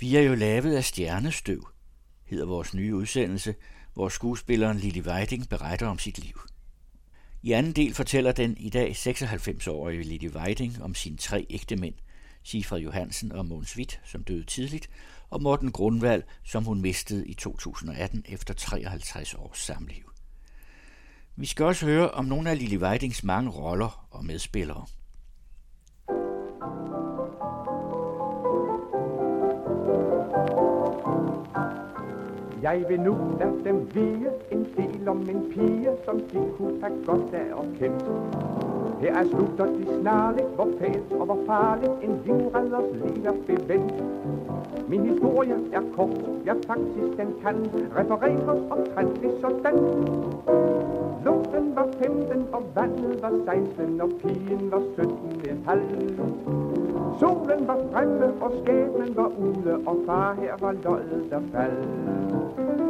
Vi er jo lavet af stjernestøv, hedder vores nye udsendelse, hvor skuespilleren Lili Weiding beretter om sit liv. I anden del fortæller den i dag 96-årige Lili Weiding om sine tre ægte mænd, Sifred Johansen og Måns Witt, som døde tidligt, og Morten Grundvald, som hun mistede i 2018 efter 53 års samliv. Vi skal også høre om nogle af Lili Weidings mange roller og medspillere. Jeg vil nu lade dem vige en del om en pige, som de kunne have godt af og kendt. Her er slutter de snarligt, hvor fælt og hvor farligt en livredders liv er bevendt. Min historie er kort, ja faktisk den kan refereres omtrentligt sådan. Luften var 15 og vandet var 16 og pigen var 17 et halv. Solen var fremme og skæbnen var ude og far her var løjet der fald.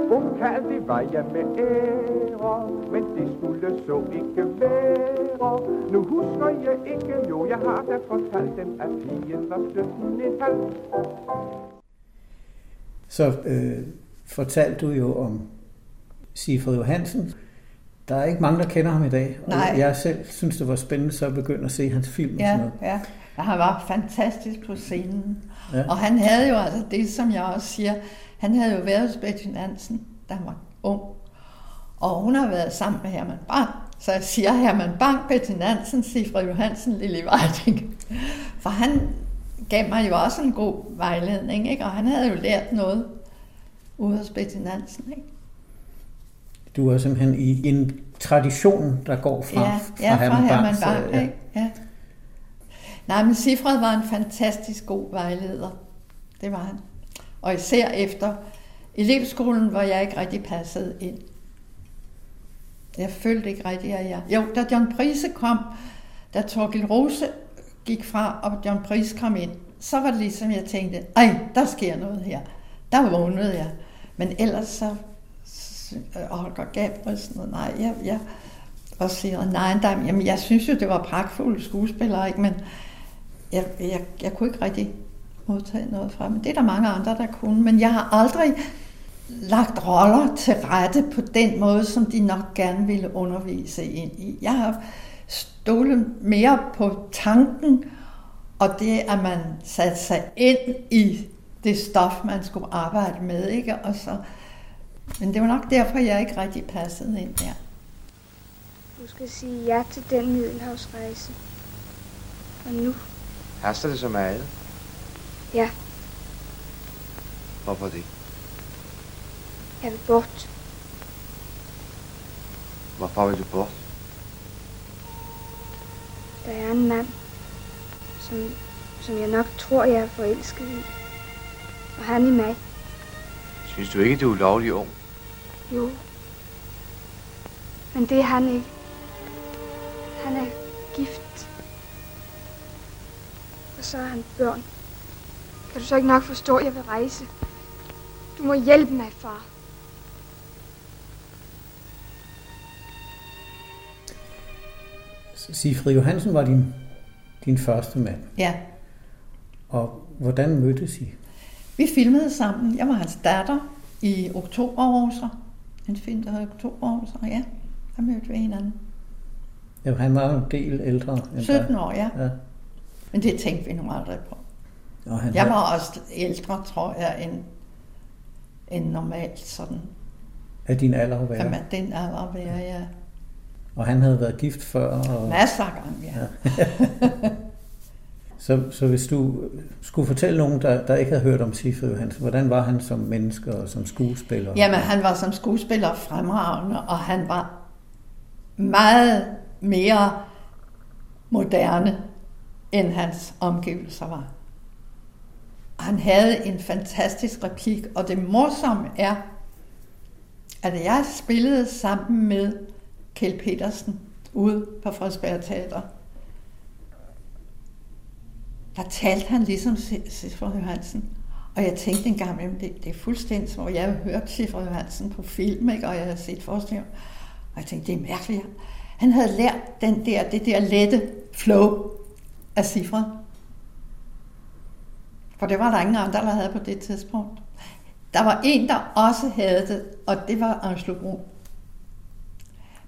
Hun kaldte veje med ære, men det skulle så ikke være. Nu husker jeg ikke, jo jeg har da fortalt dem, at pigen var 17 et halv. Så øh, fortalte du jo om Sifred Johansen. Der er ikke mange, der kender ham i dag. Og Nej. Jeg selv synes, det var spændende så at begynde at se hans film og sådan Ja, noget. ja. Og han var fantastisk på scenen. Ja. Og han havde jo altså det, som jeg også siger, han havde jo været hos Betty Nansen, da han var ung. Og hun har været sammen med Herman Bang. Så jeg siger Herman Bang, Betty Nansen, Sifred Johansen, Lille Weiding. For han gav mig jo også en god vejledning, ikke? og han havde jo lært noget ude hos Betty Nansen. Ikke? Du er simpelthen i en tradition, der går fra, ja, ja, fra Herman Herman Bang. så, Bang. ja. Ikke? Ja. Nej, men Sifred var en fantastisk god vejleder. Det var han. Og især efter elevskolen, hvor jeg ikke rigtig passede ind. Jeg følte ikke rigtig, at jeg... Jo, da John Prise kom, da Torgild Rose gik fra, og John Prise kom ind, så var det ligesom, jeg tænkte, ej, der sker noget her. Der vågnede jeg. Men ellers så... Og Holger Gabrielsen, og nej, jeg, jeg, og siger, nej, der, jamen, jeg synes jo, det var pragtfulde skuespillere, ikke? men jeg, jeg, jeg kunne ikke rigtig modtage noget fra men Det er der mange andre, der kunne, men jeg har aldrig lagt roller til rette på den måde, som de nok gerne ville undervise ind i. Jeg har stolet mere på tanken, og det, at man satte sig ind i det stof, man skulle arbejde med. Ikke? Og så, men det var nok derfor, jeg ikke rigtig passede ind der. Du skal sige ja til den middelhavsrejse. Og nu, Haster det så meget? ja, Hvorfor det? jeg vil bort. Hvorfor vil du bort? Der er en mand, som, som jeg nok tror, jeg er forelsket i. Og han i mig. Synes du ikke, du er lovlig ung? Jo. Men det er han ikke. Han er gift. Så har han børn. Kan du så ikke nok forstå, at jeg vil rejse? Du må hjælpe mig, far. Sifred Johansen var din, din første mand. Ja, Og hvordan mødtes I? vi filmede sammen. Jeg var hans datter i oktoberroser. En film, der hedder oktoberroser, ja. Der mødte vi hinanden. Ja, han var en del ældre end 17 dig. år, ja. Ja. Men det tænkte vi nu aldrig på. Og han Jeg var også ældre, tror jeg, end, end normalt sådan. af din alder være. man den alder være, ja. Og han havde været gift før. Og... Masser af gange, ja. Så, så hvis du skulle fortælle nogen, der, der ikke havde hørt om Sifred Johansen, hvordan var han som menneske og som skuespiller? Jamen, han var som skuespiller fremragende, og han var meget mere moderne, end hans omgivelser var. Han havde en fantastisk replik, og det morsomme er, at jeg spillede sammen med Kjell Petersen ude på Frederiksberg Teater. Der talte han ligesom Sifred Johansen. Og jeg tænkte engang, at det, det er fuldstændig som, jeg har hørt Sifred Johansen på film, ikke? og jeg har set forestillinger. Og jeg tænkte, det er mærkeligt. Han havde lært den der, det der lette flow af Sifred. For det var der ingen andre, der havde på det tidspunkt. Der var en, der også havde det, og det var Angelo Brun.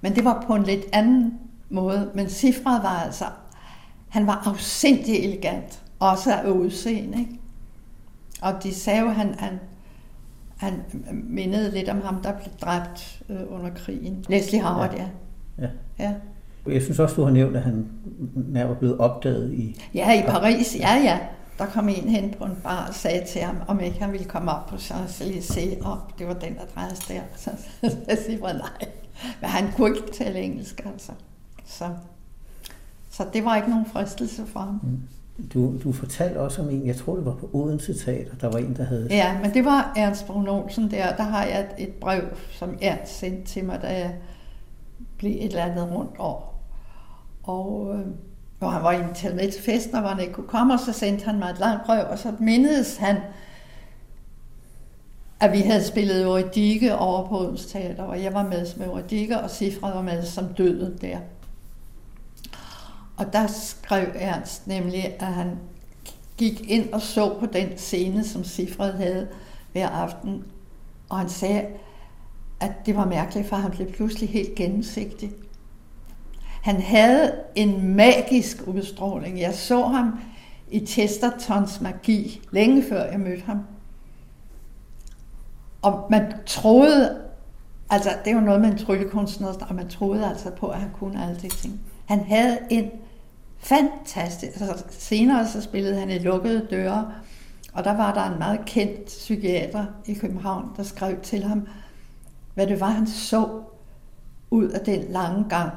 Men det var på en lidt anden måde. Men Sifred var altså, han var afsindig elegant, også af udseende. Ikke? Og de sagde jo, han, han, han mindede lidt om ham, der blev dræbt øh, under krigen. Leslie Howard, ja. Ja. ja. Jeg synes også, du har nævnt, at han nær var blevet opdaget i... Ja, i Paris, ja, ja. Der kom en hen på en bar og sagde til ham, om ikke han ville komme op på Champs-Élysées, og det var den, der drejede der. Så jeg siger nej. Men han kunne ikke tale engelsk, altså. Så, så det var ikke nogen fristelse for ham. Mm. Du, du fortalte også om en, jeg tror det var på Odense Teater, der var en, der havde... Ja, men det var Ernst Brun Olsen der. Der har jeg et, et brev, som Ernst sendte til mig, da jeg blev et eller andet rundt år. Og øh, hvor han var inviteret med til festen, og hvor han ikke kunne komme, og så sendte han mig et langt brev, og så mindedes han, at vi havde spillet Eurydice over på Odense Teater, og jeg var med som Eurydice, og Sifred var med som døden der. Og der skrev Ernst nemlig, at han gik ind og så på den scene, som Sifred havde hver aften, og han sagde, at det var mærkeligt, for han blev pludselig helt gennemsigtig. Han havde en magisk udstråling. Jeg så ham i Chestertons magi, længe før jeg mødte ham. Og man troede, altså det er jo noget med en tryllekunstner, og man troede altså på, at han kunne alle de ting. Han havde en fantastisk, altså senere så spillede han i lukkede døre, og der var der en meget kendt psykiater i København, der skrev til ham, hvad det var, han så ud af den lange gang,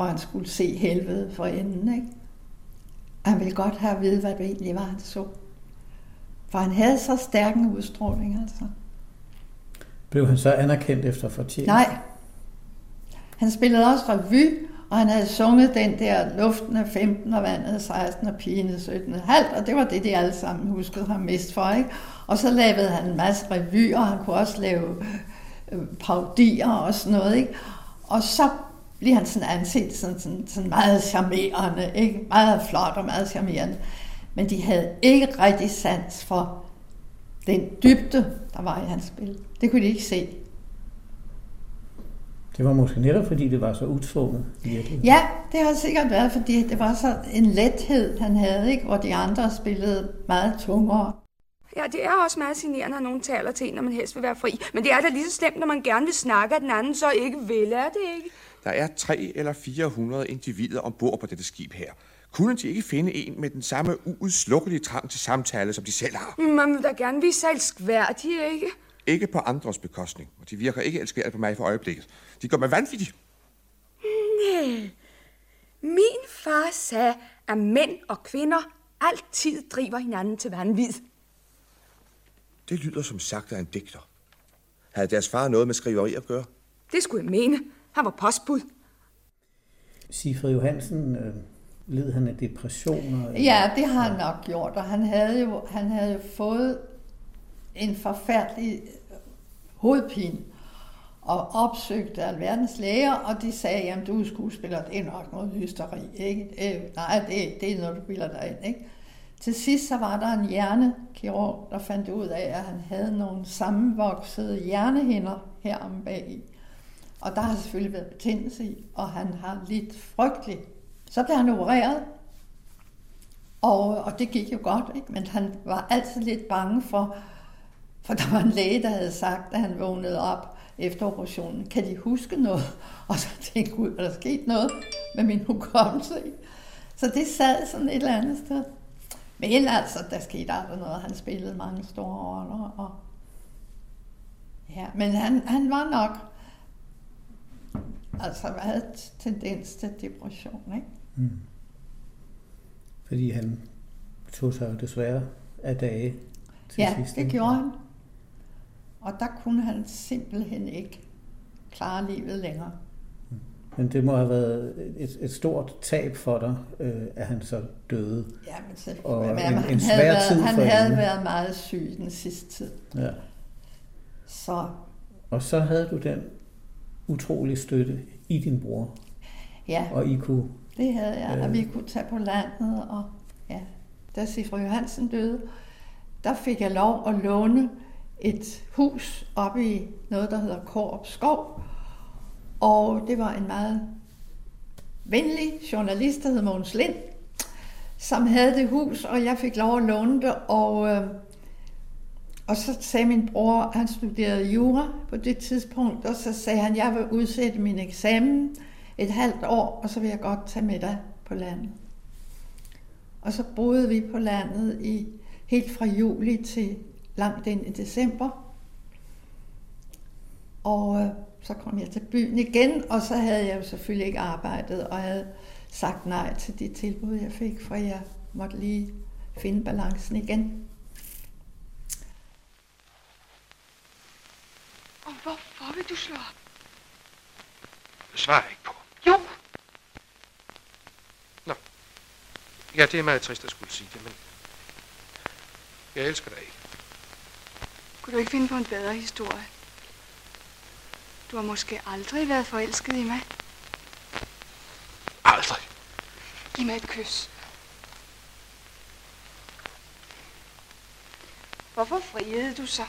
hvor han skulle se helvede for enden. Ikke? Han ville godt have at vide, hvad det egentlig var, han så. For han havde så stærk en udstråling, altså. Blev han så anerkendt efter fortjeneste? Nej. Han spillede også revy, og han havde sunget den der luften af 15 og vandet 16 og pigen 17 halvt, og det var det, de alle sammen huskede ham mest for. Ikke? Og så lavede han en masse revyer, og han kunne også lave øh, paudier og sådan noget. Ikke? Og så bliver han sådan anset sådan, sådan, sådan meget charmerende, ikke? meget flot og meget charmerende. Men de havde ikke rigtig sans for den dybde, der var i hans spil. Det kunne de ikke se. Det var måske netop, fordi det var så utvunget. Ja, det har sikkert været, fordi det var så en lethed, han havde, ikke? hvor de andre spillede meget tungere. Ja, det er også meget signerende, når nogen taler til en, når man helst vil være fri. Men det er da lige så slemt, når man gerne vil snakke, at den anden så ikke vil, er det ikke? Der er tre eller 400 individer ombord på dette skib her. Kunne de ikke finde en med den samme uudslukkelige trang til samtale, som de selv har? Man vil da gerne vise sig elskværdig, ikke? Ikke på andres bekostning, og de virker ikke elskværdige på mig for øjeblikket. De gør mig vanvittig. Nej. Min far sagde, at mænd og kvinder altid driver hinanden til vanvid. Det lyder som sagt af en digter. Havde deres far noget med skriveri at gøre? Det skulle jeg mene. Han var postbud. Sigfrid Johansen, øh, led han af depressioner? Eller? Ja, det har han nok gjort, og han havde jo, han havde jo fået en forfærdelig hovedpine og opsøgte alverdens læger, og de sagde, jamen du er skuespiller, det er nok noget hysteri, ikke? Øh, nej, det, det er noget, du bilder dig ind, ikke? Til sidst så var der en hjernekirurg, der fandt ud af, at han havde nogle sammenvoksede hjernehinder herom bag og der har selvfølgelig været betændelse i, og han har lidt frygteligt. Så blev han opereret, og, og det gik jo godt, ikke? men han var altid lidt bange for, for der var en læge, der havde sagt, da han vågnede op efter operationen, kan de huske noget? Og så tænkte jeg, er der sket noget med min hukommelse? Så det sad sådan et eller andet sted. Men altså, der skete aldrig noget. Han spillede mange store roller. Og... Ja, men han, han var nok... Altså, havde tendens til depression, ikke? Mm. Fordi han tog sig desværre af dage til ja, sidst. det gjorde han. Og der kunne han simpelthen ikke klare livet længere. Men det må have været et, et stort tab for dig, øh, at han så døde. Ja, men så, og men, en, han, en havde været, tid han for havde hende. været meget syg den sidste tid. Ja. Så Og så havde du den utrolige støtte i din bror. ja, Og I kunne... det havde jeg, Øh. og vi kunne tage på landet. Og ja, da Sifre Johansen døde, der fik jeg lov at låne et hus oppe i noget, der hedder Korp Skov. Og det var en meget venlig journalist, der hed Mogens Lind, som havde det hus, og jeg fik lov at låne det. Og, øh, og så sagde min bror, han studerede jura på det tidspunkt, og så sagde han, jeg vil udsætte min eksamen et halvt år, og så vil jeg godt tage med dig på landet. Og så boede vi på landet i helt fra juli til langt ind i december. Og øh, så kom jeg til byen igen, og så havde jeg jo selvfølgelig ikke arbejdet, og havde sagt nej til de tilbud, jeg fik, for jeg måtte lige finde balancen igen. Og hvorfor vil du slå op? Det svarer jeg ikke på. Jo, Ja, det er meget trist at skulle sige det, men jeg elsker dig ikke. kunne du ikke finde på en bedre historie? Du har måske aldrig været forelsket i mig. Aldrig. Giv mig et kys. Hvorfor friede du så?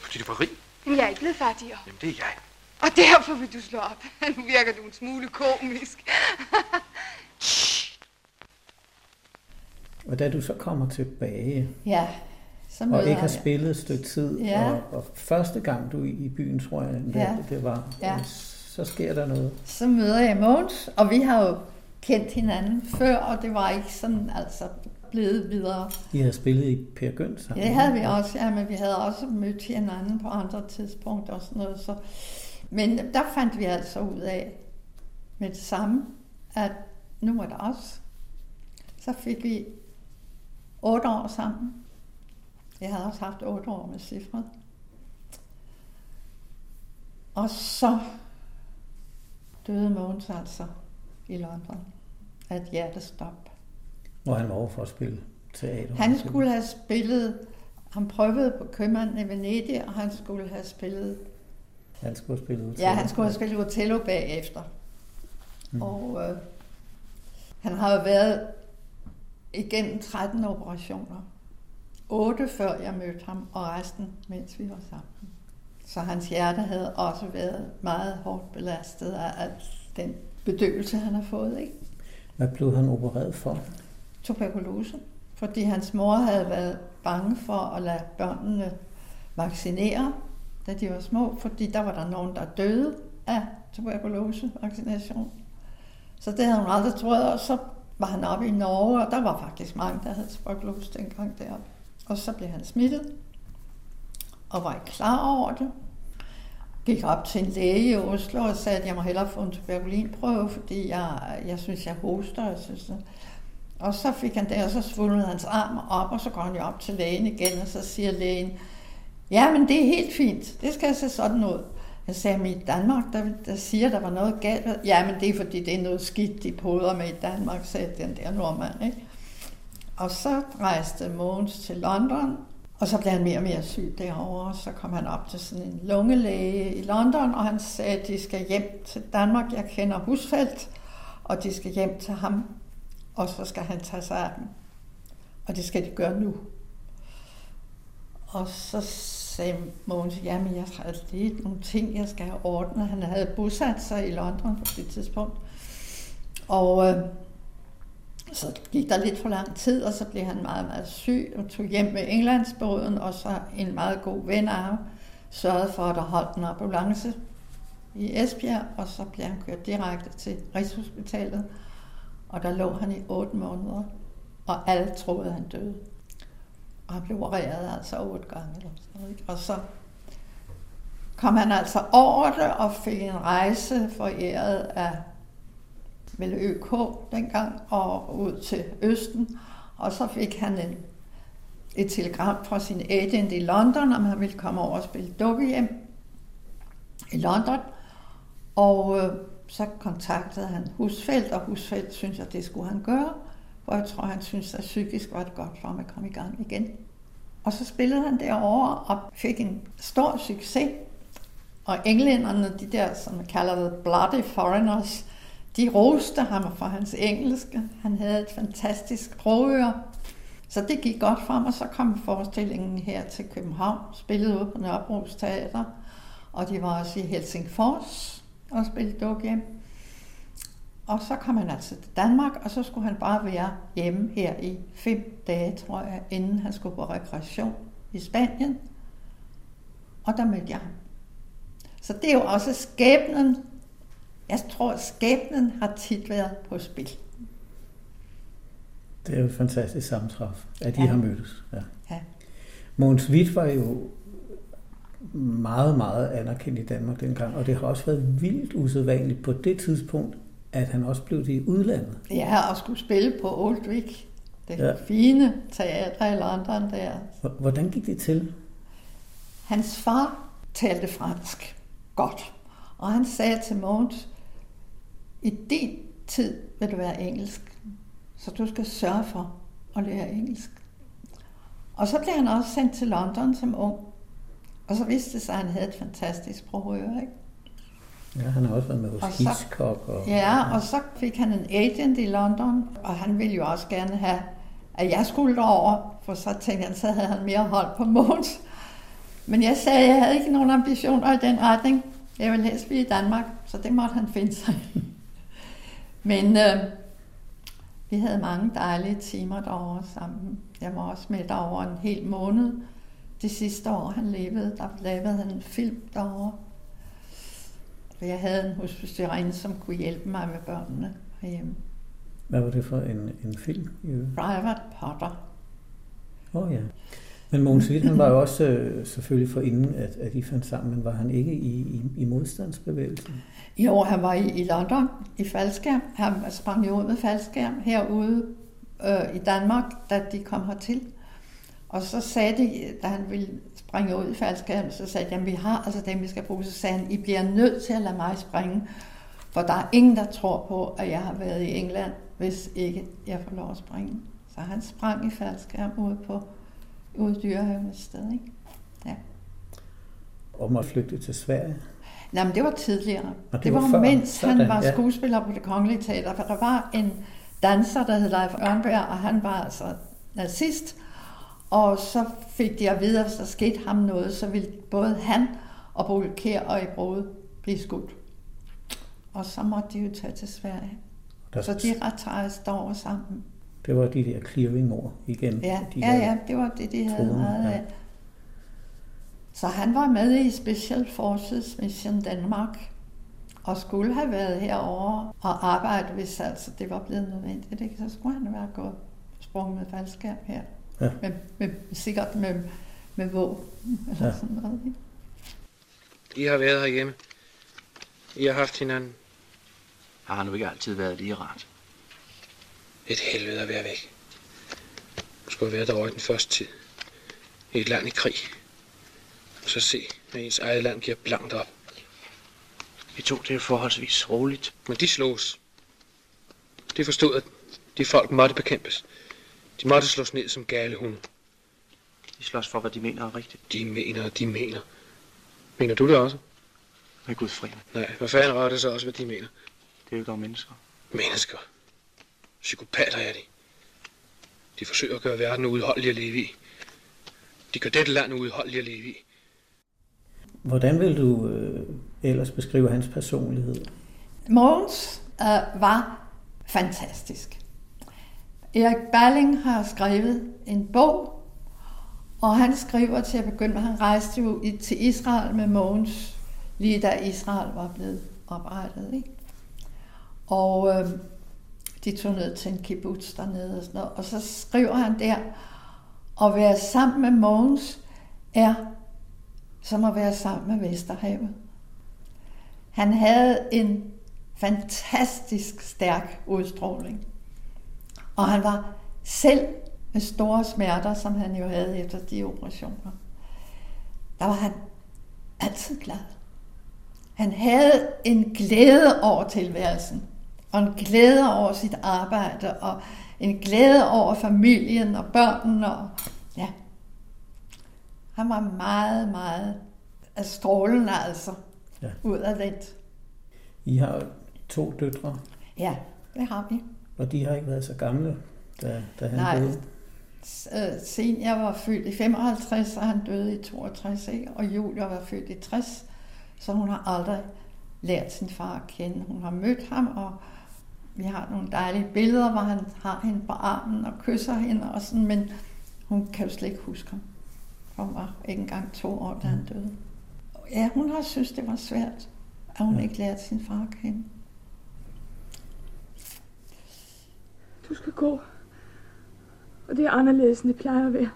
Fordi du var rig. Jamen, jeg er ikke blevet fattigere. Jamen, det er jeg. Og derfor vil du slå op. Nu virker du en smule komisk. Og da du så kommer tilbage, Ja, så møder og ikke har jeg. spillet et stykke tid, Ja. og, og første gang du er i byen, tror jeg, det, Ja. det var, Ja. så sker der noget. Så møder jeg Mogens, og vi har jo kendt hinanden før, og det var ikke sådan altså blevet videre. I har spillet i Per Gøn sammen. Det havde vi også, ja, men vi havde også mødt hinanden på andre tidspunkter og sådan noget. Så. Men der fandt vi altså ud af med det samme, at nu var det os. Så fik vi otte år sammen. Jeg havde også haft otte år med Sifred. Og så døde Mogens altså i London af et hjertestop. Hvor han var over for at spille teater. Han skulle have spillet, han prøvede på købmanden i Venedig, og han skulle have spillet, Han skulle have spillet ja, han skulle have spillet Othello bagefter. Mm. Og øh, han har jo været igennem 13 operationer. 8 før jeg mødte ham, og resten, mens vi var sammen. Så hans hjerte havde også været meget hårdt belastet af den bedøvelse, han har fået, ikke? Hvad blev han opereret for? Tuberkulose, fordi hans mor havde været bange for at lade børnene vaccinere, da de var små, fordi der var der nogen, der døde af tuberkulosevaccination. Så det havde hun aldrig troet, og så var han oppe i Norge, og der var faktisk mange, der havde tuberkulose dengang deroppe. Og så blev han smittet, og var ikke klar over det. Gik op til en læge i Oslo og sagde, at jeg må hellere få en tuberkulinprøve, fordi jeg, jeg synes, jeg hoster. Jeg synes, det. Og så fik han det, og så svulmede hans arm op, og så går han jo op til lægen igen, og så siger lægen, ja, men det er helt fint, det skal se sådan ud. Jeg sagde, men i Danmark, der, der siger, der var noget galt. Ja, men det er fordi, det er noget skidt, de poder med i Danmark, sagde den der nordmand. Ikke? Og så rejste Mogens til London, og så blev han mere og mere syg derovre, så kom han op til sådan en lungelæge i London, og han sagde, at de skal hjem til Danmark. Jeg kender Husfeldt, og de skal hjem til ham, og så skal han tage sig af dem. Og det skal de gøre nu. Og så sagde Mogens, jamen jeg har altså lige nogle ting, jeg skal have ordnet. Han havde bosat sig i London på det tidspunkt. Og øh, så gik der lidt for lang tid, og så blev han meget, meget syg og tog hjem med Englandsbåden, og så en meget god ven af ham sørgede for, at der holdt en ambulance i Esbjerg, og så blev han kørt direkte til Rigshospitalet, og der lå han i otte måneder, og alle troede, han døde. Og han blev opereret altså otte gange. Eller sådan noget, ikke? Og så kom han altså over det og fik en rejse foræret af vel ØK dengang og ud til Østen. Og så fik han en, et telegram fra sin agent i London, om han ville komme over og spille dukkehjem i London. Og øh, så kontaktede han Husfeldt, og Husfeldt synes jeg, det skulle han gøre. For jeg tror, han synes, at psykisk var det godt for ham at komme i gang igen. Og så spillede han derovre og fik en stor succes. Og englænderne, de der, som man kalder det, bloody foreigners, de roste ham for hans engelske. Han havde et fantastisk sprogøre. Så det gik godt frem, og så kom forestillingen her til København, spillede ude på Nørrebro Teater, og de var også i Helsingfors og spillede duk hjem. Og så kom han altså til Danmark, og så skulle han bare være hjemme her i fem dage, tror jeg, inden han skulle på rekreation i Spanien. Og der mødte jeg ham. Så det er jo også skæbnen. Jeg tror, skæbnen har tit været på spil. Det er jo et fantastisk sammentræf, at de Ja. har mødtes. Ja. Ja. Mogens Witt var jo meget, meget anerkendt i Danmark dengang, og det har også været vildt usædvanligt på det tidspunkt, at han også blev det i udlandet. Ja, og skulle spille på Old Vic. Det Ja. fine teater i London der. Hvordan gik det til? Hans far talte fransk godt, og han sagde til Mogens, i din tid vil du være engelsk, så du skal sørge for at lære engelsk. Og så blev han også sendt til London som ung, og så viste det sig, at han havde et fantastisk sprogøre, ikke? Ja, han har også været med hos Og så- Hitchcock. Og, Ja, og så fik han en agent i London, og han ville jo også gerne have, at jeg skulle derover, for så tænkte han, så havde han mere hold på Måns. Men jeg sagde, at jeg havde ikke nogen ambitioner i den retning. Jeg ville helst blive i Danmark, så det måtte han finde sig. Men øh, vi havde mange dejlige timer derovre sammen. Jeg var også med derovre en hel måned. Det sidste år, han levede, der lavede han en film derovre. For jeg havde en hospicerinde, som kunne hjælpe mig med børnene herhjemme. Hvad var det for en, en film? Private Potter. Åh oh, ja. Men Mogens Witt, han var jo også øh, selvfølgelig for inden, at, at I fandt sammen, men var han ikke i, i, i modstandsbevægelsen? Jo, han var i, i London i faldskærm. Han sprang jo ud med faldskærm herude øh, i Danmark, da de kom hertil. Og så sagde de, da han ville springe ud i faldskærm, så sagde de, at vi har altså dem, vi skal bruge. Så sagde han, I bliver nødt til at lade mig springe, for der er ingen, der tror på, at jeg har været i England, hvis ikke jeg får lov at springe. Så han sprang i faldskærm ude på ude i dyrehaven et sted, ikke? Ja. Om at flygte til Sverige? Nej, men det var tidligere. Og det det var var, før. mens Sådan, han var ja. skuespiller på det kongelige teater, for der var en danser, der hed Leif Ørnberg, og han var altså nazist. Og så fik de at vide, at der skete ham noget, så ville både han og Boel Kjær og Ebrode blive skudt. Og så måtte de jo tage til Sverige. Der, Så de rejste over sammen. Det var de der clearing-ord igen. Ja, de ja, ja, det var det, de havde troende, meget ja. af. Så han var med i Special Forces Mission Danmark, og skulle have været herovre og arbejde, hvis altså det var blevet nødvendigt. Ikke? Så skulle han være gået sprunget med faldskærm her. Ja. Med, med, sikkert med, med våben eller Ja. sådan noget. Ikke? I har været herhjemme. I har haft hinanden. Har nu ikke altid været lige rart. Et helvede at være væk. Du skulle have været derovre i den første tid. I et land i krig. Og så se, at ens eget land giver blankt op. Vi tog det forholdsvis roligt. Men de slås. De forstod, at de folk måtte bekæmpes. De måtte slås ned som gale hunde. De slås for, hvad de mener er rigtigt. De mener, de mener. Mener du det også? Med Gud fri. Nej, hvad fanden rører det så også, hvad de mener? Det er jo dog mennesker. Mennesker. Psykopater er de. De forsøger at gøre verden uudholdelig at leve i. De gør dette land uudholdeligt at leve i. Hvordan vil du øh, ellers beskrive hans personlighed? Mogens øh, var fantastisk. Erik Balling har skrevet en bog, og han skriver til at begynde med, han rejste jo til Israel med Mogens, lige da Israel var blevet oprettet. Ikke? Og øh, de tog ned til en kibbutz dernede og sådan noget, og så skriver han der, at være sammen med Mogens er som at være sammen med Vesterhavet. Han havde en fantastisk stærk udstråling. Og han var selv med store smerter, som han jo havde efter de operationer. Der var han altid glad. Han havde en glæde over tilværelsen, og en glæde over sit arbejde, og en glæde over familien og børnene. Og, ja. Han var meget, meget strålende altså, Ja. ja. udadvendt. I har to døtre, Ja, det har vi. Og de har ikke været så gamle, da, da han Nej. døde. øh, Senior var født i 55, og han døde i 62, ikke? og Julia var født i 60, så hun har aldrig lært sin far at kende. Hun har mødt ham, og vi har nogle dejlige billeder, hvor han har hende på armen og kysser hende, og sådan, men hun kan jo slet ikke huske ham. Hun var ikke engang to år, da han døde. Ja, hun har synes, det var svært, at hun ikke lærte sin far at kende. Du skal gå. Og det er anderledes, end det plejer at være.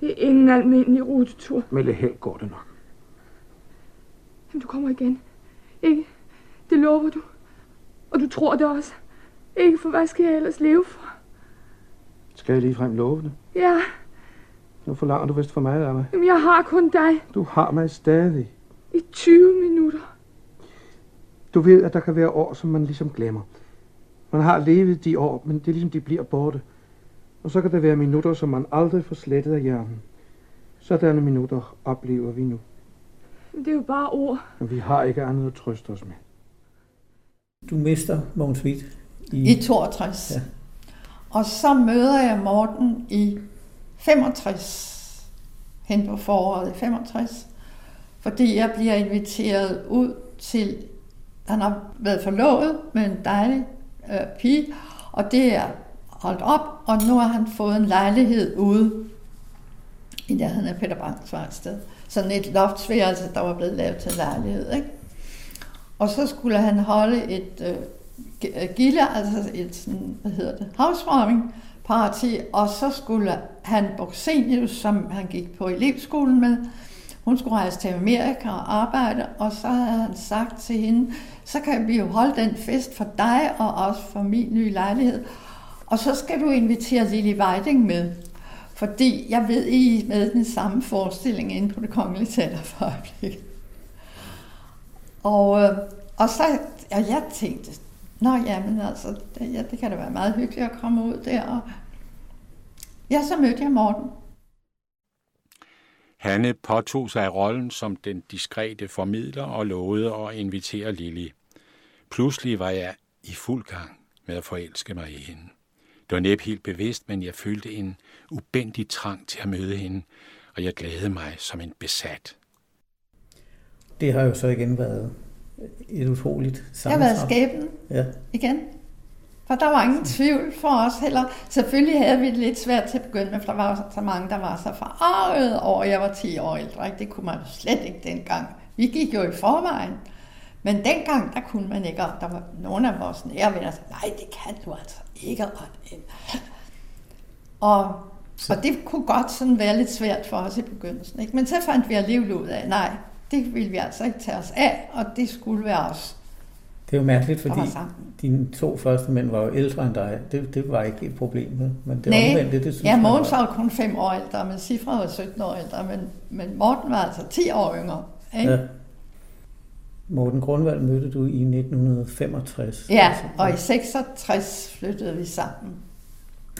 Det er ingen almindelig rutetur. Melle Held går det nok. Jamen, du kommer igen. Ikke? Det lover du. Og du tror det også. Ikke for hvad skal jeg ellers leve for? Skal jeg ligefrem love det? Ja, Nu forlanger du vist for meget af mig. jamen jeg har kun dig Du har mig stadig. i 20 minutter. Du ved, at der kan være år, som man ligesom glemmer. Man har levet de år, men det er ligesom, de bliver borte. Og så kan der være minutter, som man aldrig får slettet af hjernen. Sådanne minutter oplever vi nu. Det er jo bare ord. Men vi har ikke andet at trøste os med. Du mister Mogens Witt I 62. Ja. Og så møder jeg Morten i 65, hen på foråret i 65, fordi jeg bliver inviteret ud til, han har været forlovet med en dejlig øh, pige, og det er holdt op, og nu har han fået en lejlighed ude i nærheden af Peter Brands sted. Sådan et loftsværelse, der var blevet lavet til lejlighed. Ikke? Og så skulle han holde et øh, øh, gilde, altså et sådan, hvad hedder det, housewarming party, og så skulle han Boxenius, som han gik på elevskolen med, hun skulle rejse til Amerika og arbejde, og så havde han sagt til hende, så kan vi jo holde den fest for dig og også for min nye lejlighed. Og så skal du invitere Lili Weiding med. Fordi jeg ved, I er med den samme forestilling inde på det kongelige teater for øjeblikket. Og, øh, og så, og jeg tænkte, nå jamen altså, det, ja, det kan da være meget hyggeligt at komme ud der. Og ja, så mødte jeg Morten. Hanne påtog sig rollen som den diskrete formidler og lovede at invitere Lili. Pludselig var jeg i fuld gang med at forelske mig i hende. Det var næppe helt bevidst, men jeg følte en ubændig trang til at møde hende, og jeg glædede mig som en besat. Det har jo så igen været et utroligt Det har været skæbnen Ja. igen. For der var ingen tvivl for os heller. Selvfølgelig havde vi det lidt svært til at begynde med, for der var så mange, der var så forarvet over, at jeg var 10 år ældre. Ikke? Det kunne man jo slet ikke dengang. Vi gik jo i forvejen. Men dengang, der kunne man ikke, og der var nogle af vores nære venner, sagde, nej, det kan du altså ikke. Og, og, og det kunne godt sådan være lidt svært for os i begyndelsen. Ikke? Men så fandt vi alligevel ud af, nej, det ville vi altså ikke tage os af, og det skulle være os. Det er jo mærkeligt, fordi var dine to første mænd var jo ældre end dig. Det, det var ikke et problem, men det Nej, omvendte, det, synes ja, Mogens var- var jo kun 5 år ældre, men Sifra var 17 år ældre, men, men Morten var altså 10 år yngre. Ikke? Ja. Morten Grundvald mødte du i 1965. Ja, og i 66 flyttede vi sammen.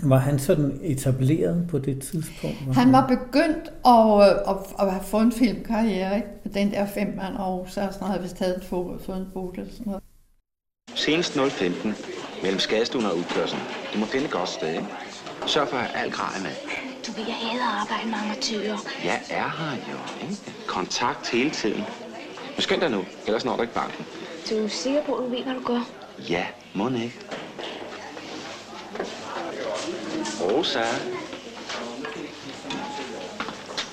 Var han sådan etableret på det tidspunkt? Han var begyndt at, at, at have fået en filmkarriere, ikke? Den der fem mand og så og sådan noget, havde vist taget en fod, fået en eller sådan noget. Senest 015 mellem skadestuen og udkørselen. Du må finde et godt sted, ikke? Sørg for at have al grej med. Du vil jeg hader at arbejde med amatører. Jeg er her jo, ikke? Kontakt hele tiden. Men skynd dig nu, ellers når du ikke banken. Du er sikker på, at du ved, hvad du gør? Ja, må ikke. Rosa.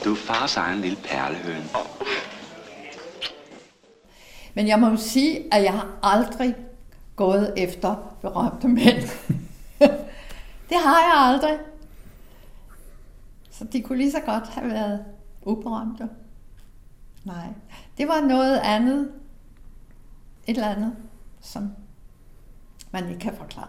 Du er fars egen lille perlehøne. Men jeg må jo sige, at jeg har aldrig gået efter berømte mænd. det har jeg aldrig. Så de kunne lige så godt have været uberømte. Nej, det var noget andet. Et eller andet, som man ikke kan forklare.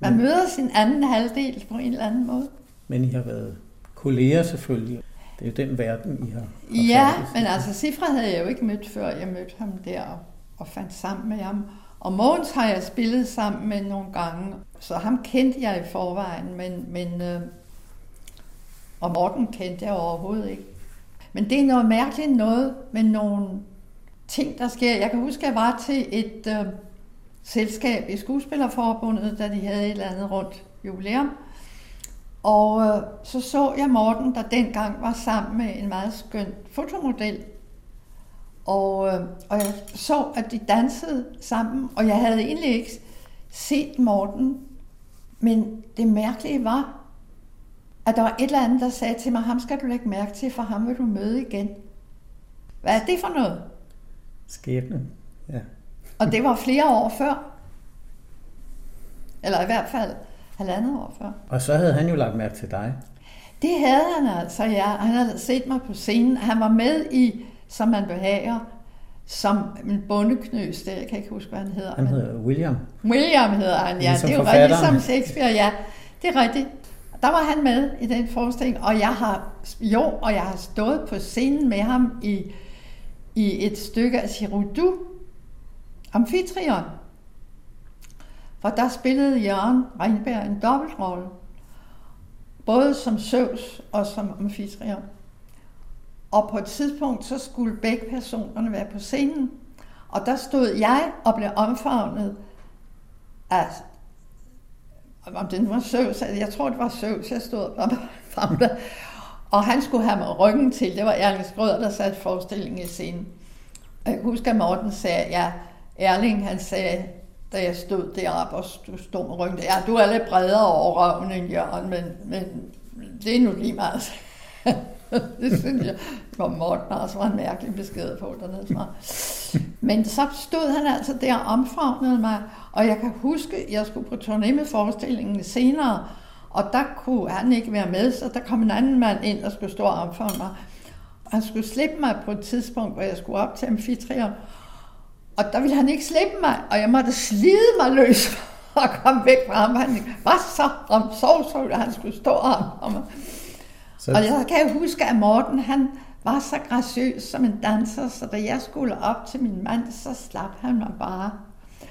Man Men- møder sin anden halvdel på en eller anden måde. Men I har været kolleger selvfølgelig. Det er jo den verden, I har. Ja, men altså Sifra havde jeg jo ikke mødt før. Jeg mødte ham der og, og fandt sammen med ham. Og Måns har jeg spillet sammen med nogle gange, så ham kendte jeg i forvejen, men, men øh, og Morten kendte jeg overhovedet ikke. Men det er noget mærkeligt noget med nogle ting, der sker. Jeg kan huske, at jeg var til et øh, selskab i Skuespillerforbundet, da de havde et eller andet rundt jubilæum. Og øh, så så jeg Morten, der dengang var sammen med en meget skøn fotomodel. Og, øh, og jeg så, at de dansede sammen, og jeg havde egentlig ikke set Morten. Men det mærkelige var, at der var et eller andet, der sagde til mig, ham skal du lægge mærke til, for ham vil du møde igen. Hvad er det for noget? Skæbnen, ja. Og det var flere år før. Eller i hvert fald halvandet år før. Og så havde han jo lagt mærke til dig. Det havde han altså, ja. Han havde set mig på scenen. Han var med i, som man behager, som en bondeknøs, det jeg kan ikke huske, hvad han hedder. Han hedder William. William hedder han, ja. Ligesom det er jo forfatteren. rigtigt som Shakespeare, ja. Det er rigtigt. Der var han med i den forestilling, og jeg har, jo, og jeg har stået på scenen med ham i, i et stykke af Giroudou, Amphitryon. For der spillede Jørgen Reinberg en dobbeltrolle. Både som Zeus og som Amphitryon. Og på et tidspunkt, så skulle begge personerne være på scenen. Og der stod jeg og blev omfavnet af, om det nu var Søvs, jeg tror det var Søvs, jeg stod og der. Og han skulle have mig ryggen til. Det var Erling Skrøder, der satte forestillingen i scenen. Og jeg husker, at Morten sagde, ja, Erling, han sagde, da jeg stod deroppe, og du stod med ryggen, ja, du er lidt bredere over røven end Jørgen, men, men det er nu lige meget. det synes jeg hvor Morten også var en mærkelig besked på dernede fra. Men så stod han altså der og omfavnede mig, og jeg kan huske, at jeg skulle på turné med forestillingen senere, og der kunne han ikke være med, så der kom en anden mand ind og skulle stå og omfavne mig. Og han skulle slippe mig på et tidspunkt, hvor jeg skulle op til Amphitryon, og der ville han ikke slippe mig, og jeg måtte slide mig løs og komme væk fra ham. Han var så omsorgsfuld, at han skulle stå om mig. Så... Og jeg kan huske, at Morten, han var så graciøs som en danser, så da jeg skulle op til min mand, så slap han mig bare.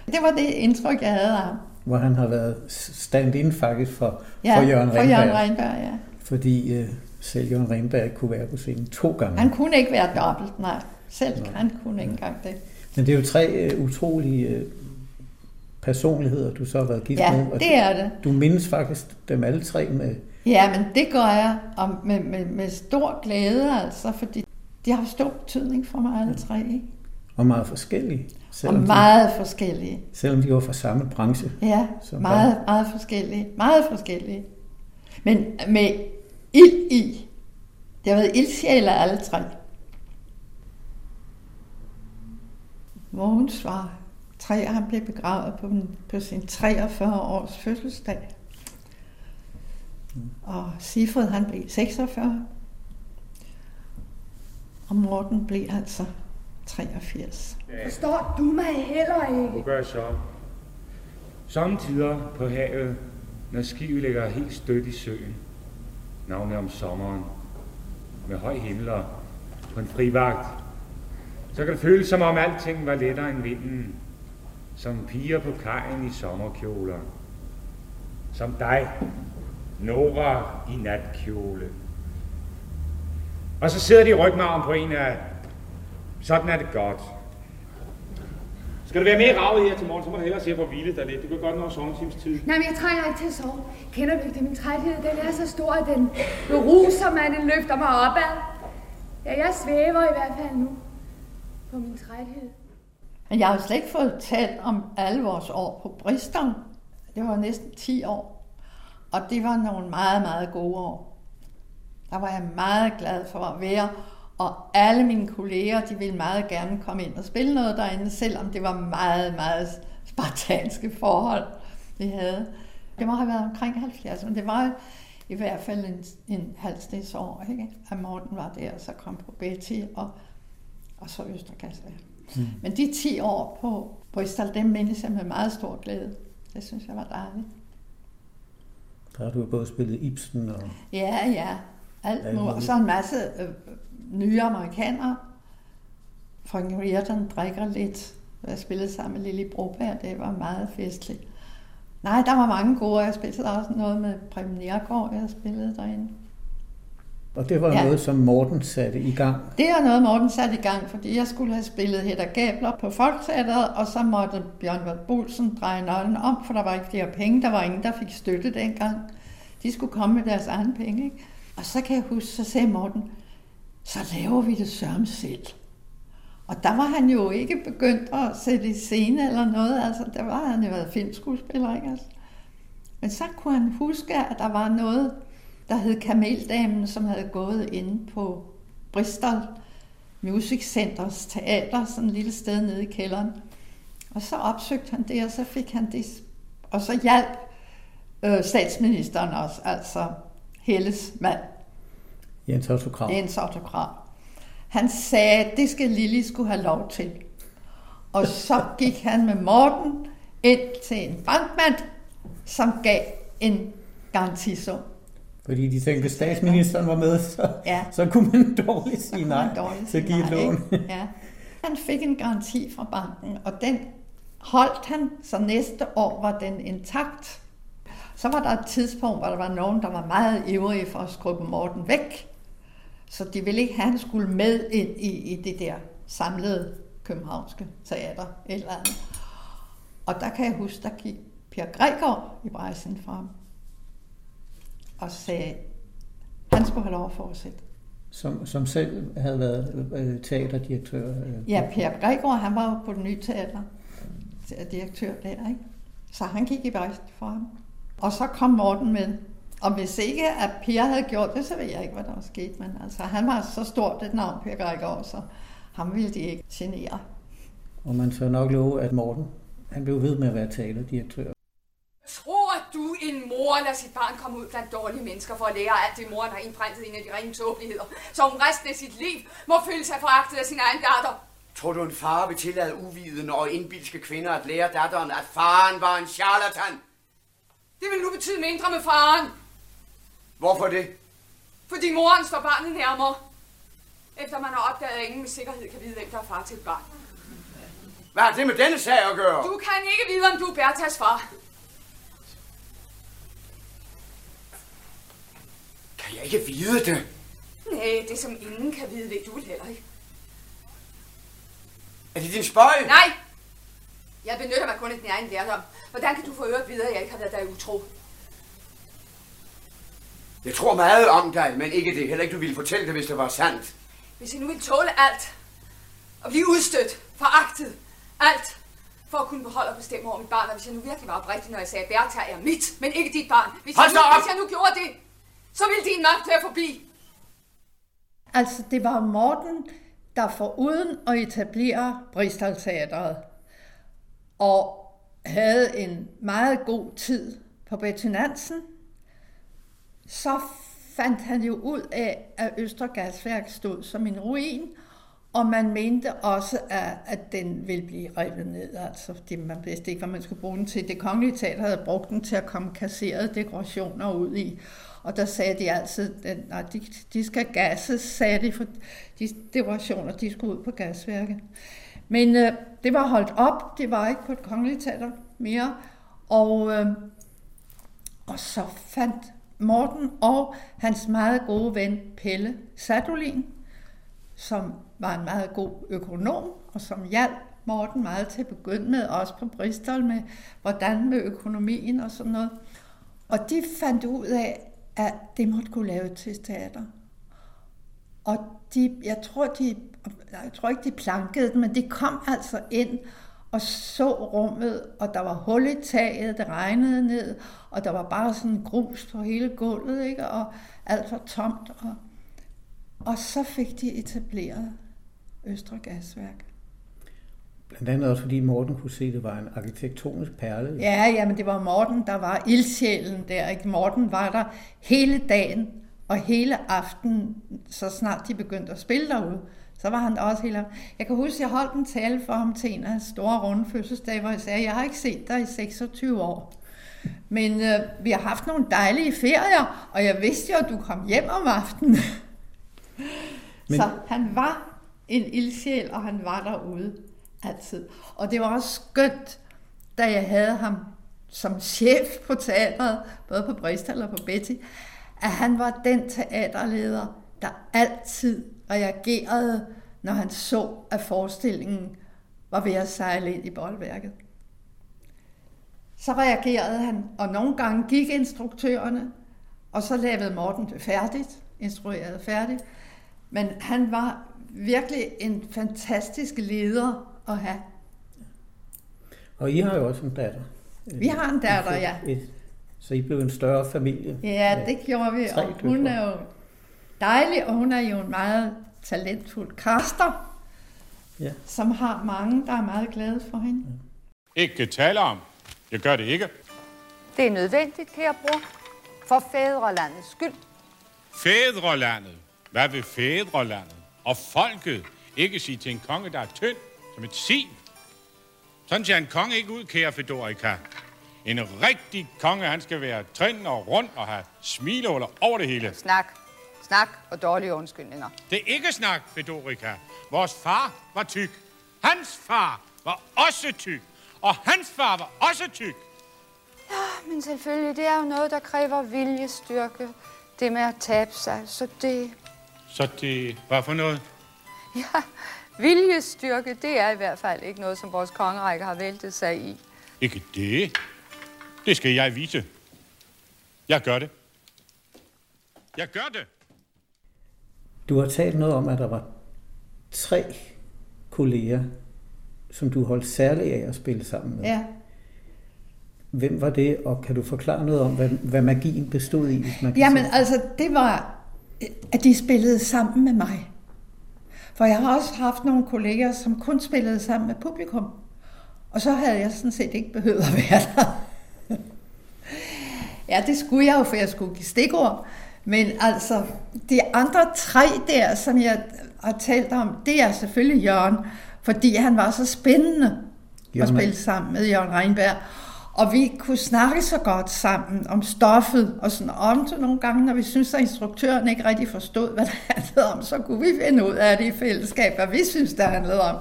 Det var det indtryk, jeg havde af ham. Hvor han har været stand-in faktisk for, Ja, for Jørgen for Rindberg. Jørgen Rindberg, ja. Fordi øh, selv Jørgen Rindberg kunne være på scenen to gange. Han kunne ikke være dobbelt, nej. Selv han kunne ikke engang det. Men det er jo tre øh, utrolige øh, personligheder, du så har været gift Ja, med. og det er det. Du mindes faktisk dem alle tre med... Ja, men det gør jeg og med, med, med stor glæde, altså, fordi de har stor betydning for mig alle tre. Ikke? Og meget forskellige. Og meget forskellige. Selvom de var fra samme branche. Ja, meget, meget forskellige. Meget forskellige. Men med ild i. Det har været ildsjæler alle tre. Mogens var tre, og han blev begravet på, på sin 43 års fødselsdag. Og Sifred, han blev 46. Og Morten blev altså 83. Forstår du mig heller ikke? Hvad gør jeg så? Samtidig på havet, når skibet ligger helt stødt i søen, navnet om sommeren, med høj himmel og på en frivagt, så kan det føles som om alting var lettere end vinden, som piger på kajen i sommerkjoler, som dig, Nora i natkjole. Og så sidder de i rygmarven på en af, sådan er det godt. Skal du være mere ravet her til morgen, så må du hellere se på hvile dig lidt. Du kan godt nå sovetimes tid. Nej, men jeg trænger ikke til at sove. Kender du ikke det? Min træthed, den er så stor, at den beruser mig, den løfter mig opad. Ja, jeg svæver i hvert fald nu på min træthed. Men jeg har jo slet ikke fået talt om alle vores år på Bristol. Det var næsten 10 år. Og det var nogle meget, meget gode år. Der var jeg meget glad for at være. Og alle mine kolleger, de ville meget gerne komme ind og spille noget derinde, selvom det var meget, meget spartanske forhold, vi havde. Det må have været omkring 70, men det var i hvert fald en, en halv snes år, ikke? at Morten var der, og så kom på Betty og, og så Østerkasse. Mm. Men de 10 år på Bristol, dem mindes jeg med meget stor glæde. Det synes jeg var dejligt. Der har du jo både spillet Ibsen og... Ja, ja. Alt nu. Og så en masse øh, nye amerikanere. Frank Riordan drikker lidt. Jeg spillede sammen med Lille Broberg. Det var meget festligt. Nej, der var mange gode. Jeg spillede også noget med Preben Nergård, jeg spillede derinde. Og det var Ja. noget, som Morten satte i gang. Det er noget, Morten satte i gang, fordi jeg skulle have spillet Hedda Gabler på Folketeateret, og så måtte Bjørn Vald Bolsen dreje nøglen om, for der var ikke flere penge. Der var ingen, der fik støtte dengang. De De skulle komme med deres egen penge, ikke? Og så kan jeg huske, så sagde Morten, så laver vi det sørme selv. Og der var han jo ikke begyndt at sætte i scene eller noget, altså der var han jo været filmskuespiller, ikke? Altså. Men så kunne han huske, at der var noget, der hed Kameldamen, som havde gået inde på Bristol Music Centers teater, sådan et lille sted nede i kælderen. Og så opsøgte han det, og så fik han det. Og så hjalp øh, statsministeren også, altså Helles mand. Jens Otto Krav. Jens Otto Krav. Han sagde, at det skal Lili skulle have lov til. Og så gik han med Morten ind til en bankmand, som gav en garantisum. Fordi de tænkte, hvis statsministeren var med, så, ja. så kunne man dårligt sige nej dårligt til at give et lån. ja. Han fik en garanti fra banken, og den holdt han, så næste år var den intakt. Så var der et tidspunkt, hvor der var nogen, der var meget ivrige for at skubbe Morten væk. Så de ville ikke have, at han skulle med ind i, i det der samlede københavnske teater eller andet. Og der kan jeg huske, der gik Per Gregor i bræsen fra og sagde, han skulle have lov at fortsætte. Som, som selv havde været øh, teaterdirektør? Øh, ja, Per Gregor, han var jo på den nye teater, direktør der, ikke? Så han gik i bræsen for ham. Og så kom Morten med. Og hvis ikke, at Per havde gjort det, så ved jeg ikke, hvad der var sket. Men altså, han var så stort et navn, Per Gregor, så ham ville de ikke genere. Og man så nok love, at Morten, han blev ved med at være teaterdirektør. Tror du, en mor lader sit barn komme ud blandt dårlige mennesker for at lære alt det, moren har indpræntet i en af de rene tåbeligheder, så hun resten af sit liv må føle sig foragtet af sin egen datter? Tror du, en far vil tillade uvidende og indbilske kvinder at lære datteren, at faren var en charlatan? Det vil nu betyde mindre med faren. Hvorfor det? Fordi moren står barnet nærmere. Efter man har opdaget, at ingen med sikkerhed kan vide, hvem der er far til et barn. Hvad har det med denne sag at gøre? Du kan ikke vide, om du er Berthas far. Kan jeg ikke vide det? Nej, det som ingen kan vide, ved du heller ikke. Er det din spøj? Nej! Jeg benytter mig kun af din egen lærdom. Hvordan kan du få øret videre, at jeg ikke har været dig utro? Jeg tror meget om dig, men ikke det. Heller ikke du ville fortælle det, hvis det var sandt. Hvis jeg nu ville tåle alt, og blive udstødt, foragtet, alt, for at kunne beholde og bestemme over mit barn, og hvis jeg nu virkelig var oprigtig, når jeg sagde, at Bertha er mit, men ikke dit barn. Hvis, jeg nu, hvis jeg nu gjorde det, så vil din magt være forbi. Altså, det var Morten, der foruden at etablere Bristol Teatret, og havde en meget god tid på Betty Nansen, så fandt han jo ud af, at Østergasværk stod som en ruin, og man mente også, at, at den ville blive revet ned. Altså, det, man vidste ikke, hvad man skulle bruge den til. Det kongelige teater havde brugt den til at komme kasserede dekorationer ud i. Og der sagde de altid, at nej, de, de skal gasses, sagde de, for de dekorationer, de skulle ud på gasværket. Men øh, det var holdt op, det var ikke på et kongeligt teater mere. Og, øh, og så fandt Morten og hans meget gode ven Pelle Sadolin, som var en meget god økonom, og som hjalp Morten meget til at begynde med, også på Bristol, med hvordan med økonomien og sådan noget. Og de fandt ud af, at det måtte kunne lave til teater. Og de, jeg tror, de, jeg tror ikke, de plankede det, men de kom altså ind og så rummet, og der var hul i taget, det regnede ned, og der var bare sådan grus på hele gulvet, ikke? og alt var tomt. Og, og så fik de etableret Østre Gasværk. Blandt andet også fordi Morten kunne se, at det var en arkitektonisk perle. Ja, ja, men det var Morten, der var ildsjælen der. Ikke? Morten var der hele dagen og hele aftenen, så snart de begyndte at spille derude. Så var han der også hele Jeg kan huske, at jeg holdt en tale for ham til en af hans store runde fødselsdage, hvor jeg sagde, jeg har ikke set dig i 26 år. Men øh, vi har haft nogle dejlige ferier, og jeg vidste jo, at du kom hjem om aftenen. Men... Så han var en ildsjæl, og han var derude altid. Og det var også skønt, da jeg havde ham som chef på teatret, både på Bristol og på Betty, at han var den teaterleder, der altid reagerede, når han så, at forestillingen var ved at sejle ind i boldværket. Så reagerede han, og nogle gange gik instruktørerne, Og så lavede Morten det færdigt, instrueret færdigt. Men han var virkelig en fantastisk leder at have. Og I har jo også en datter. Vi har en datter, ja. Et, så I blev en større familie. Ja, det gjorde vi, og hun er jo dejlig, og hun er jo en meget talentfuld kaster, ja. som har mange, der er meget glade for hende. Ikke tale om. Jeg gør det ikke. Det er nødvendigt, kære bror, for fædrelandets skyld. Fædrelandet. Hvad vil fædrelandet? Og folket ikke sige til en konge, der er tynd som et sin. Sådan ser en konge ikke ud, kære Fedorika. En rigtig konge, han skal være trin og rund og have smilehuller over det hele. Snak. Snak og dårlige undskyldninger. Det er ikke snak, Fedorika. Vores far var tyk. Hans far var også tyk. Og hans far var også tyk. Ja, men selvfølgelig, det er jo noget, der kræver viljestyrke. Det med at tabe sig, så det... Så det var for noget? Ja, viljestyrke, det er i hvert fald ikke noget, som vores kongerække har væltet sig i. Ikke det. Det skal jeg vise. Jeg gør det. Jeg gør det. Du har talt noget om, at der var tre kolleger, som du holdt særligt af at spille sammen med. Ja. Hvem var det, og kan du forklare noget om, hvad, hvad magien bestod i, hvis man Jamen sige? altså, det var, at de spillede sammen med mig. For jeg har også haft nogle kolleger, som kun spillede sammen med publikum. Og så havde jeg sådan set ikke behøvet at være der. ja, det skulle jeg jo, for jeg skulle give stikord. Men altså, de andre tre der, som jeg har talt om, det er selvfølgelig Jørgen, fordi han var så spændende at Jørgen spille Re- sammen med Jørgen Reinberg. Og vi kunne snakke så godt sammen om stoffet, og sådan om til nogle gange, når vi synes, at instruktøren ikke rigtig forstod, hvad det handlede om, så kunne vi finde ud af det i fællesskab, hvad vi synes, det handlede om.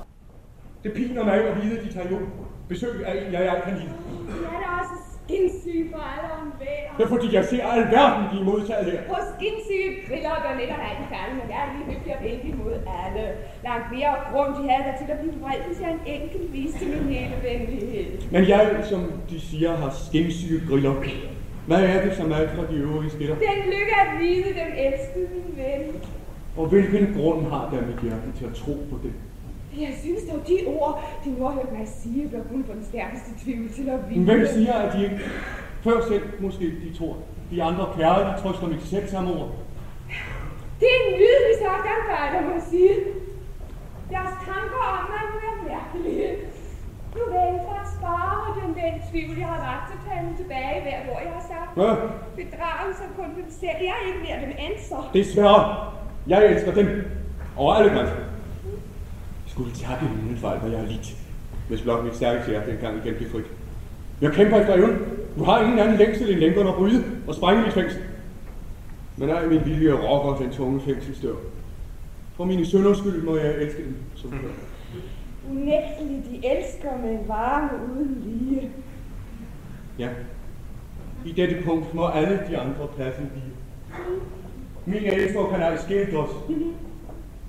Det piner mig at vide, at de tager jo besøg af en, jeg, jeg kan lide. Jeg er da også skinsyg for alle om hver. Det er fordi, jeg ser alverden blive modtaget her. På skinsyge griller gør netop alt færdig, men jeg er lige hyggelig og venlig mod alle. Langt mere grund, de havde der til at blive vred, hvis jeg en enkelt viste min hele venlighed. Men jeg, som de siger, har skinsyge griller. Hvad er det, som er fra de øvrige skiller? Den lykke at vide dem elskede min ven. Og hvilken grund har der mit hjerte til at tro på det? Jeg synes dog, de ord, de nu har hørt mig sige, bliver kun på den stærkeste tvivl til at. Men hvem siger, at de ikke før selv måske de tror? De andre kære, de trøster mit selv samme ord. Det er en nydelig sagt arbejde, må jeg sige. Deres tanker om mig nu er mærkelige. Nu vel for at spare den, den tvivl, jeg har vagt til tage tilbage hver hvor jeg har sagt. Ja. Bedragelse kun dem selv. Jeg er ikke mere dem så. Desværre, jeg elsker dem. Over alle grænser. Jeg skulle takke himlen for alt, hvad jeg har lidt. Hvis blot mit stærke hjerte engang igen blev frit. Jeg kæmper efter evnen. Du har ingen anden længsel end længere at bryde og sprænge mit fængsel. Men ej, min vilje rokker den tunge fængselsdør. For mine sønders skyld må jeg elske dem som før. Unægteligt, de elsker med varme uden lige. Ja. I dette punkt må alle de andre passe lige. Min elsker kan ej skildres.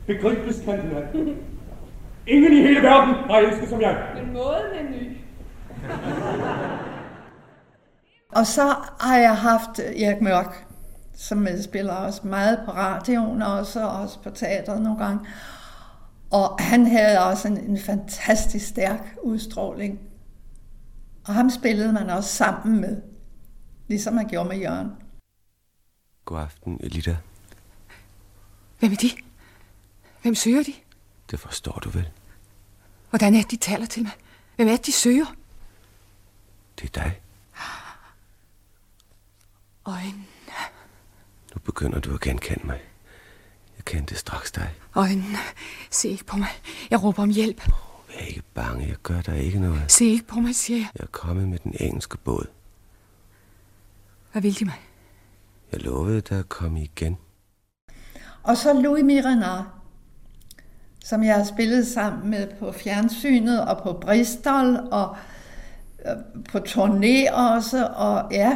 Begribes kan den. Ingen i hele verden har elsket som jeg. Men måden er ny. Og så har jeg haft Erik Mørk, som medspiller også meget på radioen, og også, også på teateret nogle gange. Og han havde også en, en fantastisk stærk udstråling. Og ham spillede man også sammen med, ligesom man gjorde med Jørgen. God aften, Elita. Hvem er de? Hvem søger de? Det forstår du vel. Hvordan er det, de taler til mig? Hvem er det, de søger? Det er dig. Øjne, Nu begynder du at genkende mig. Jeg kendte straks dig. øjne. Se ikke på mig. Jeg råber om hjælp. Vær ikke bange, jeg gør dig ikke noget. Se ikke på mig, siger jeg. Jeg er kommet med den engelske båd. Hvad vil de mig? Jeg lovede dig at komme igen. Og så Louis Mirenard, som jeg har spillet sammen med på fjernsynet og på Bristol og øh, på turné også, og ja.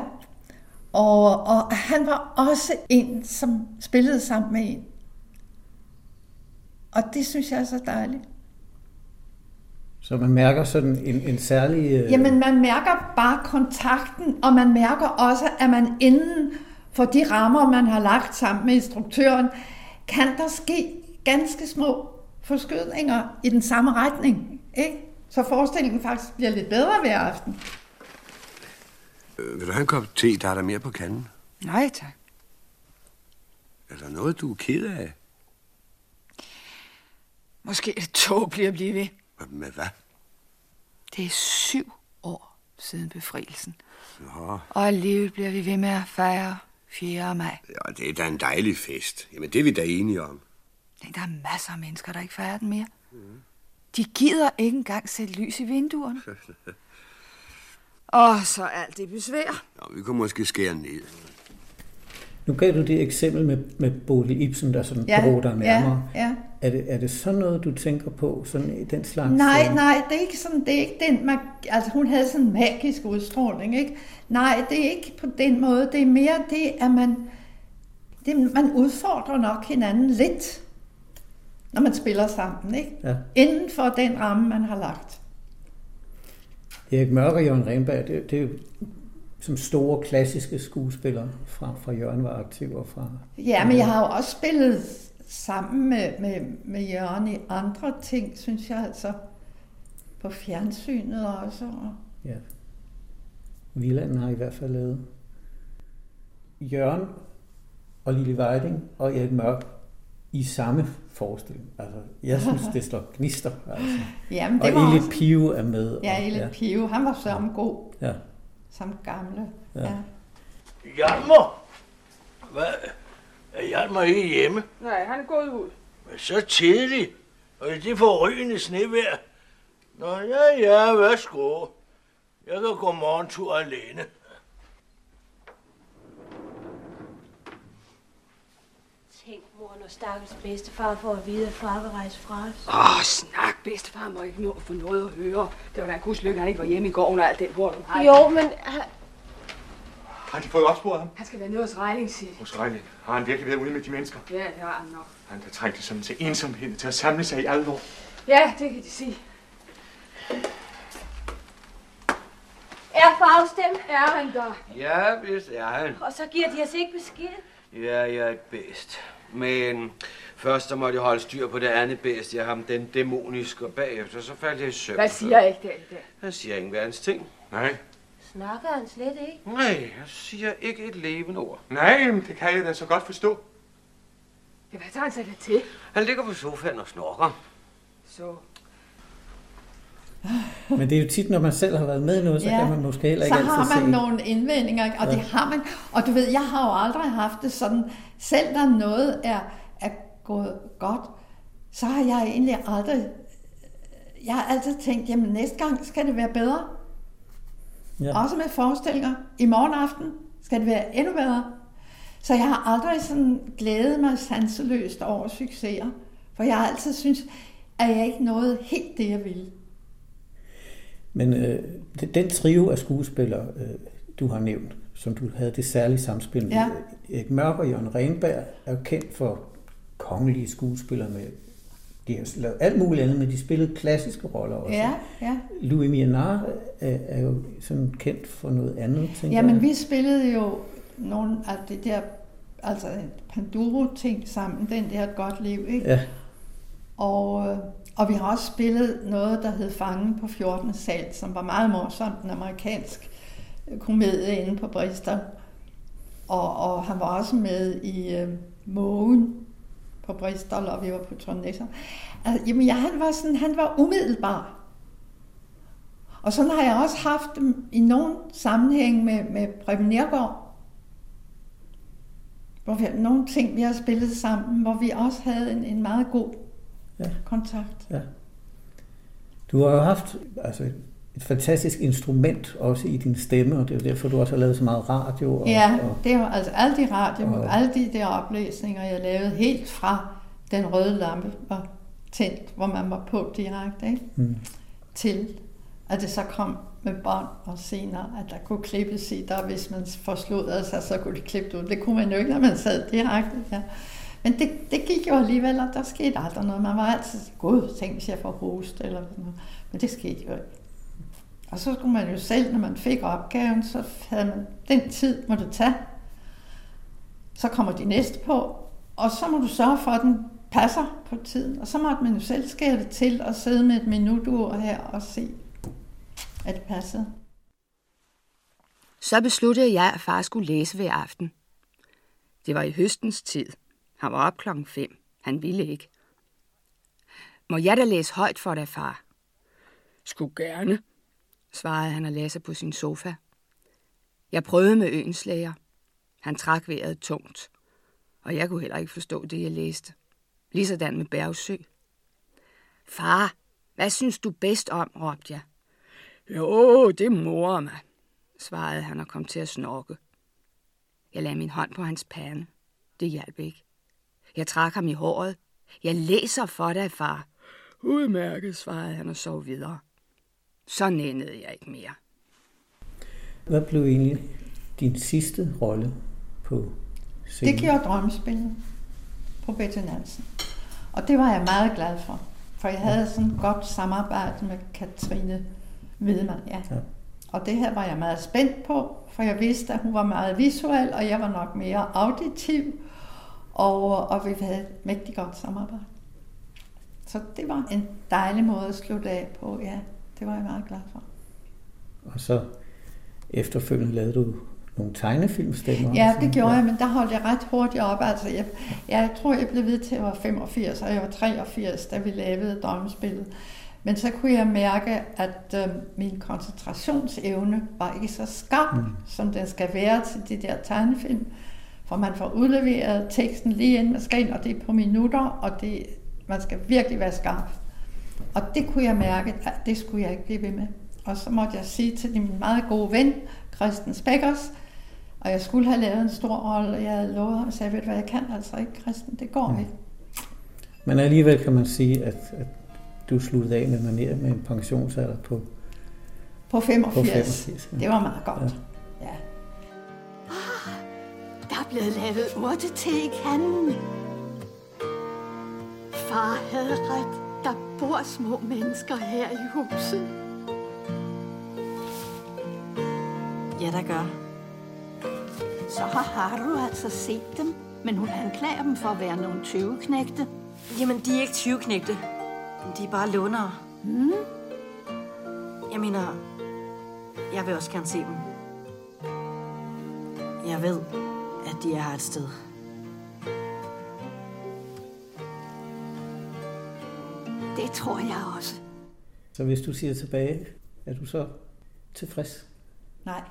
Og, og han var også en, som spillede sammen med en. Og det synes jeg er så dejligt. Så man mærker sådan en, en særlig... Øh... Jamen, man mærker bare kontakten, og man mærker også, at man inden for de rammer, man har lagt sammen med instruktøren, kan der ske ganske små forskydninger i den samme retning. Ikke? Så forestillingen faktisk bliver lidt bedre hver aften. Øh, vil du have en kop te? Der er der mere på kanden. Nej, tak. Er der noget, du er ked af? Måske er det tåbeligt at blive ved. Med hvad? Det er syv år siden befrielsen. Nå, Og alligevel bliver vi ved med at fejre 4. maj. ja, det er da en dejlig fest. Jamen, det er vi da enige om. Tænk, der er masser af mennesker, der ikke fejrer den mere. De gider ikke engang sætte lys i vinduerne. Og så alt det besvær. Nå, vi kunne måske skære ned. Nu gav du det eksempel med, med Bodil Ibsen, der sådan Ja, drog dig nærmere. ja, ja. Er, det, er det sådan noget, du tænker på, sådan i den slags? Nej, øh, nej, det er ikke sådan, det er ikke den, man, altså hun havde sådan en magisk udstråling, ikke? Nej, det er ikke på den måde, det er mere det, at man, det, man udfordrer nok hinanden lidt, når man spiller sammen, ikke? Ja. Inden for den ramme, man har lagt. Erik Mørk og Jørgen Renberg, det, det er som store klassiske skuespillere fra, fra Jørgen var aktiv og fra... Ja, men jeg har jo også spillet sammen med, med, med Jørgen i andre ting, synes jeg altså. På fjernsynet også. og- Ja. Vilanden har i hvert fald lavet. Jørgen og Lille Vejding og Erik Mørk i samme forestilling. Altså, jeg synes, det står gnister. Altså. Jamen, det og var Elit også- Pio er med. Ja, og, Elit ja. Pio, han var så god Ja. som gamle. Ja. Ja. Hjalmar! Hvad? Er Hjalmar ikke hjemme? Nej, han er gået ud. Men så tidligt. Og i det forrygende snevejr. Nå, ja, ja, værsgo. Jeg kan gå morgentur alene. Tænk, mor, når stakkels bedstefar får at vide, at far vil rejse fra os. Åh, oh, snak. Bedstefar må ikke nå at få noget at høre. Det var da en gudslykke, han ikke var hjemme i går under alt den hvor du har. Jo, men han- Har de fået opsporet ham? Han skal være nede hos Rejling, siger. Hos Rejling. Har han virkelig været ude med de mennesker? Ja, det har han nok. Han der trængte sådan til ensomhed, til at samle sig i alvor. Ja, det kan de sige. Er Faustem? Er han der? Ja, vist er han. Og så giver de os ikke besked. Ja, jeg er bedst. Men først så måtte jeg holde styr på det andet bedst. Jeg ham den dæmoniske, og bagefter så faldt jeg i søvn. Hvad siger jeg ikke der i dag? Han siger ingen verdens ting. Nej. Snakker han slet ikke? Nej, jeg siger ikke et levende ord. Nej, men det kan jeg da så godt forstå. Ja, hvad tager han sig da til? Han ligger på sofaen og snorker. Så. Men det er jo tit, når man selv har været med i noget, så ja. kan man måske heller ikke så altid har man se. nogle indvendinger, og ja. det har man. Og du ved, jeg har jo aldrig haft det sådan, selv når noget er, er gået godt, så har jeg egentlig aldrig, jeg har altid tænkt, jamen næste gang skal det være bedre. Ja. Også med forestillinger. I morgen aften skal det være endnu bedre. Så jeg har aldrig sådan glædet mig sanseløst over succeser. For jeg har altid synes, at jeg ikke nåede helt det, jeg ville. Men øh, den trio af skuespillere, øh, du har nævnt, som du havde det særlige samspil med, Ja. Erik Mørk og Jørgen Renberg, er jo kendt for kongelige skuespillere med de har lavet alt muligt andet, men de spillede klassiske roller også. Ja, ja. Louis Mianard er, er jo sådan kendt for noget andet, tænker Jamen, jeg. vi spillede jo nogle af det der, altså Panduro-ting sammen, den der Godt Liv, ikke? Ja. Og, øh, og vi har også spillet noget, der hed Fangen på 14. sal, som var meget morsomt, en amerikansk øh, komedie inde på Bristol. Og, og han var også med i øh, Mågen på Bristol, og vi var på turné. Altså, jamen, ja, han var sådan, han var umiddelbar. Og sådan har jeg også haft dem i nogen sammenhæng med, med Preben Nergård. Hvor vi, nogle ting, vi har spillet sammen, hvor vi også havde en, en meget god Ja. kontakt. Ja. Du har jo haft altså, et fantastisk instrument også i din stemme, og det er jo derfor, du også har lavet så meget radio. Og, Ja, og, det var altså alle de radio, og- alle de der oplæsninger, jeg lavede helt fra den røde lampe var tændt, hvor man var på direkte, ikke? Mm. til at det så kom med bånd og senere, at der kunne klippes i der, hvis man forsludede sig, så kunne det klippe ud. Det kunne man jo ikke, når man sad direkte. Ja. Men det, det gik jo alligevel, og der skete aldrig noget. Man var altid, gud, tænk hvis jeg får host, eller sådan noget. Men det skete jo ikke. Og så skulle man jo selv, når man fik opgaven, så havde man, den tid må du tage. Så kommer de næste på, og så må du sørge for, at den passer på tiden. Og så måtte man jo selv skære det til og sidde med et minutur her og se, at det passede. Så besluttede jeg, at far skulle læse ved aften. Det var i høstens tid. Han var op klokken fem. Han ville ikke. Må jeg da læse højt for dig, far? Skulle gerne, svarede han og lagde sig på sin sofa. Jeg prøvede med øens læger. Han trak vejret tungt, og jeg kunne heller ikke forstå det, jeg læste. Ligesådan med Bergsø. Far, hvad synes du bedst om, råbte jeg. Jo, det morer mig, svarede han og kom til at snorke. Jeg lagde min hånd på hans pande. Det hjalp ikke. Jeg trak ham i håret. Jeg læser for dig, far. Udmærket, svarede han og sov videre. Så nændede jeg ikke mere. Hvad blev egentlig din sidste rolle på scenen? Det gjorde drømmespillet på Betty Nansen. Og det var jeg meget glad for, for jeg havde sådan et godt samarbejde med Katrine Hvidemann. Ja. ja. Og det her var jeg meget spændt på, for jeg vidste, at hun var meget visuel, og jeg var nok mere auditiv, og, og vi havde et mægtigt godt samarbejde. Så det var en dejlig måde at slutte af på, ja. Det var jeg meget glad for. Og så efterfølgende lavede du nogle tegnefilmstemmer? Ja, det gjorde ja. jeg, men der holdt jeg ret hurtigt op. Altså, jeg, jeg tror, jeg blev ved til, at jeg var 85, og jeg var 83, da vi lavede drømmespillet. Men så kunne jeg mærke, at øh, min koncentrationsevne var ikke så skarp, mm. som den skal være til de der tegnefilm. For man får udleveret teksten lige ind, man skal ind, og det er på minutter, og det, man skal virkelig være skarp. Og det kunne jeg mærke, at det skulle jeg ikke blive ved med. Og så måtte jeg sige til min meget gode ven, Christian Spekkers, og jeg skulle have lavet en stor rolle, og jeg havde lovet ham, og sagde, ved hvad, jeg kan altså ikke, Christian, det går ikke. Men alligevel kan man sige, at, at du sluttede af med med en pensionsalder på... På 85. På 85 ja. Det var meget godt. Ja. Er blevet lavet urte til i kanden. Far havde ret. Der bor små mennesker her i huset. Ja, der gør. Så har Haru altså set dem, men hun anklager dem for at være nogle tyveknægte. Jamen, de er ikke tyveknægte. De er bare lånere. Hmm? Jeg mener, jeg vil også gerne se dem. Jeg ved, at de er her et sted. Det tror jeg også. Så hvis du siger tilbage, er du så tilfreds? Nej.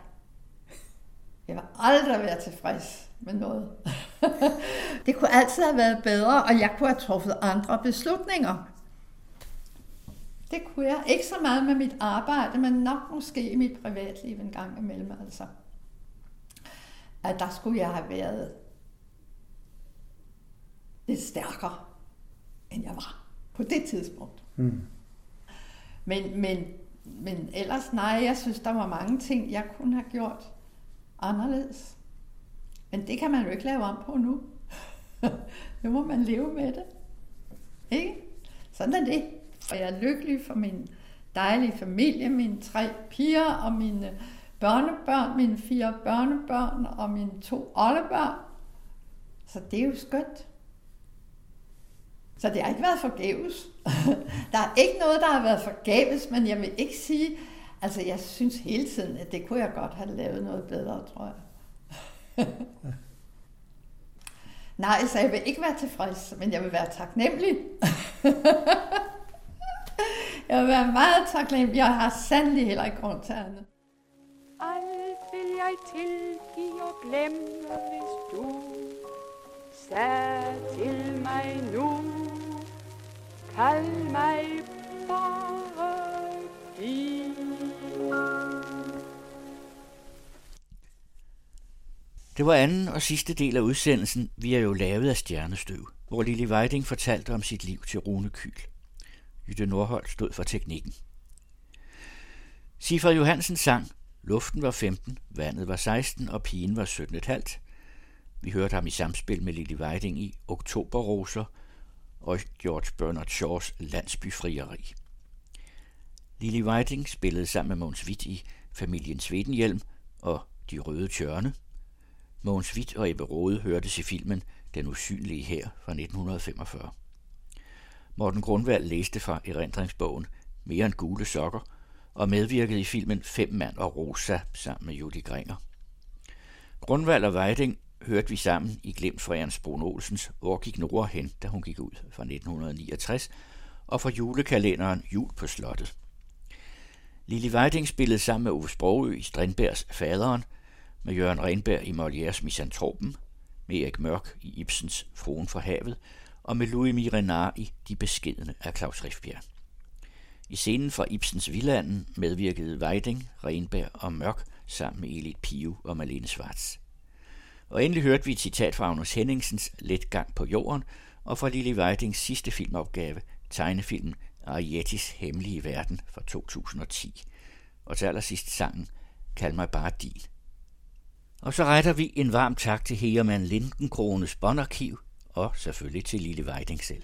Jeg vil aldrig være tilfreds med noget. det kunne altid have været bedre, og jeg kunne have truffet andre beslutninger. Det kunne jeg. Ikke så meget med mit arbejde, men nok måske i mit privatliv en gang imellem. Altså. At der skulle jeg have været lidt stærkere, end jeg var på det tidspunkt. Mm. Men, men, men ellers nej, jeg synes, der var mange ting, jeg kunne have gjort anderledes. Men det kan man jo ikke lave om på nu. nu må man leve med det. Ikke? Sådan er det. Og jeg er lykkelig for min dejlige familie, mine tre piger og mine børnebørn, mine fire børnebørn og mine to oldebørn. Så det er jo skønt. Så det har ikke været forgæves. der er ikke noget, der har været forgæves, men jeg vil ikke sige, altså jeg synes hele tiden, at det kunne jeg godt have lavet noget bedre, tror jeg. Nej, så jeg vil ikke være tilfreds, men jeg vil være taknemmelig. jeg vil være meget taknemmelig. Jeg har sandelig heller ikke grund til andet. Alt vil jeg tilgive og glemme, hvis du sagde til mig nu. Kald mig bare Det var anden og sidste del af udsendelsen, vi er jo lavet af stjernestøv, hvor Lili Weiding fortalte om sit liv til Rune Kyl. Jytte Nordholt stod for teknikken. Sifra Johansen sang, luften var 15, vandet var 16 og pigen var 17,5. Vi hørte ham i samspil med Lili Weiding i Oktoberroser og George Bernard Shaws Landsbyfrieri. Lili Weiding spillede sammen med Måns Witt i Familien Svedenhjelm og De Røde Tjørne. Mogens Witt og Ebbe Rode hørtes i filmen Den usynlige her fra 1945. Morten Grundvald læste fra erindringsbogen Mere end gule sokker og medvirkede i filmen Fem mand og Rosa sammen med Judy Gringer. Grundvald og Weiding hørte vi sammen i Glemt fra Ernst Brun Olsens Hvor gik Nora hen, da hun gik ud fra 1969, og fra julekalenderen Jul på Slottet. Lili Weiding spillede sammen med Ove Sprogø i Strindbergs Faderen, med Jørgen Renberg i Molières Misantropen, med Erik Mørk i Ibsens Fruen fra havet, og med Louis Mirenard i De beskedende af Claus Riffbjerg. I scenen fra Ibsens Villanden medvirkede Weiding, Renberg og Mørk sammen med Elit Pio og Malene Schwartz. Og endelig hørte vi et citat fra Agnes Henningsens Let gang på jorden, og fra Lili Weidings sidste filmopgave, tegnefilmen Arietis Hemmelige Verden fra 2010. Og til allersidst sangen Kald mig bare din. Og så retter vi en varm tak til Heermann Lindenkrones båndarkiv, og selvfølgelig til Lille Weiding selv.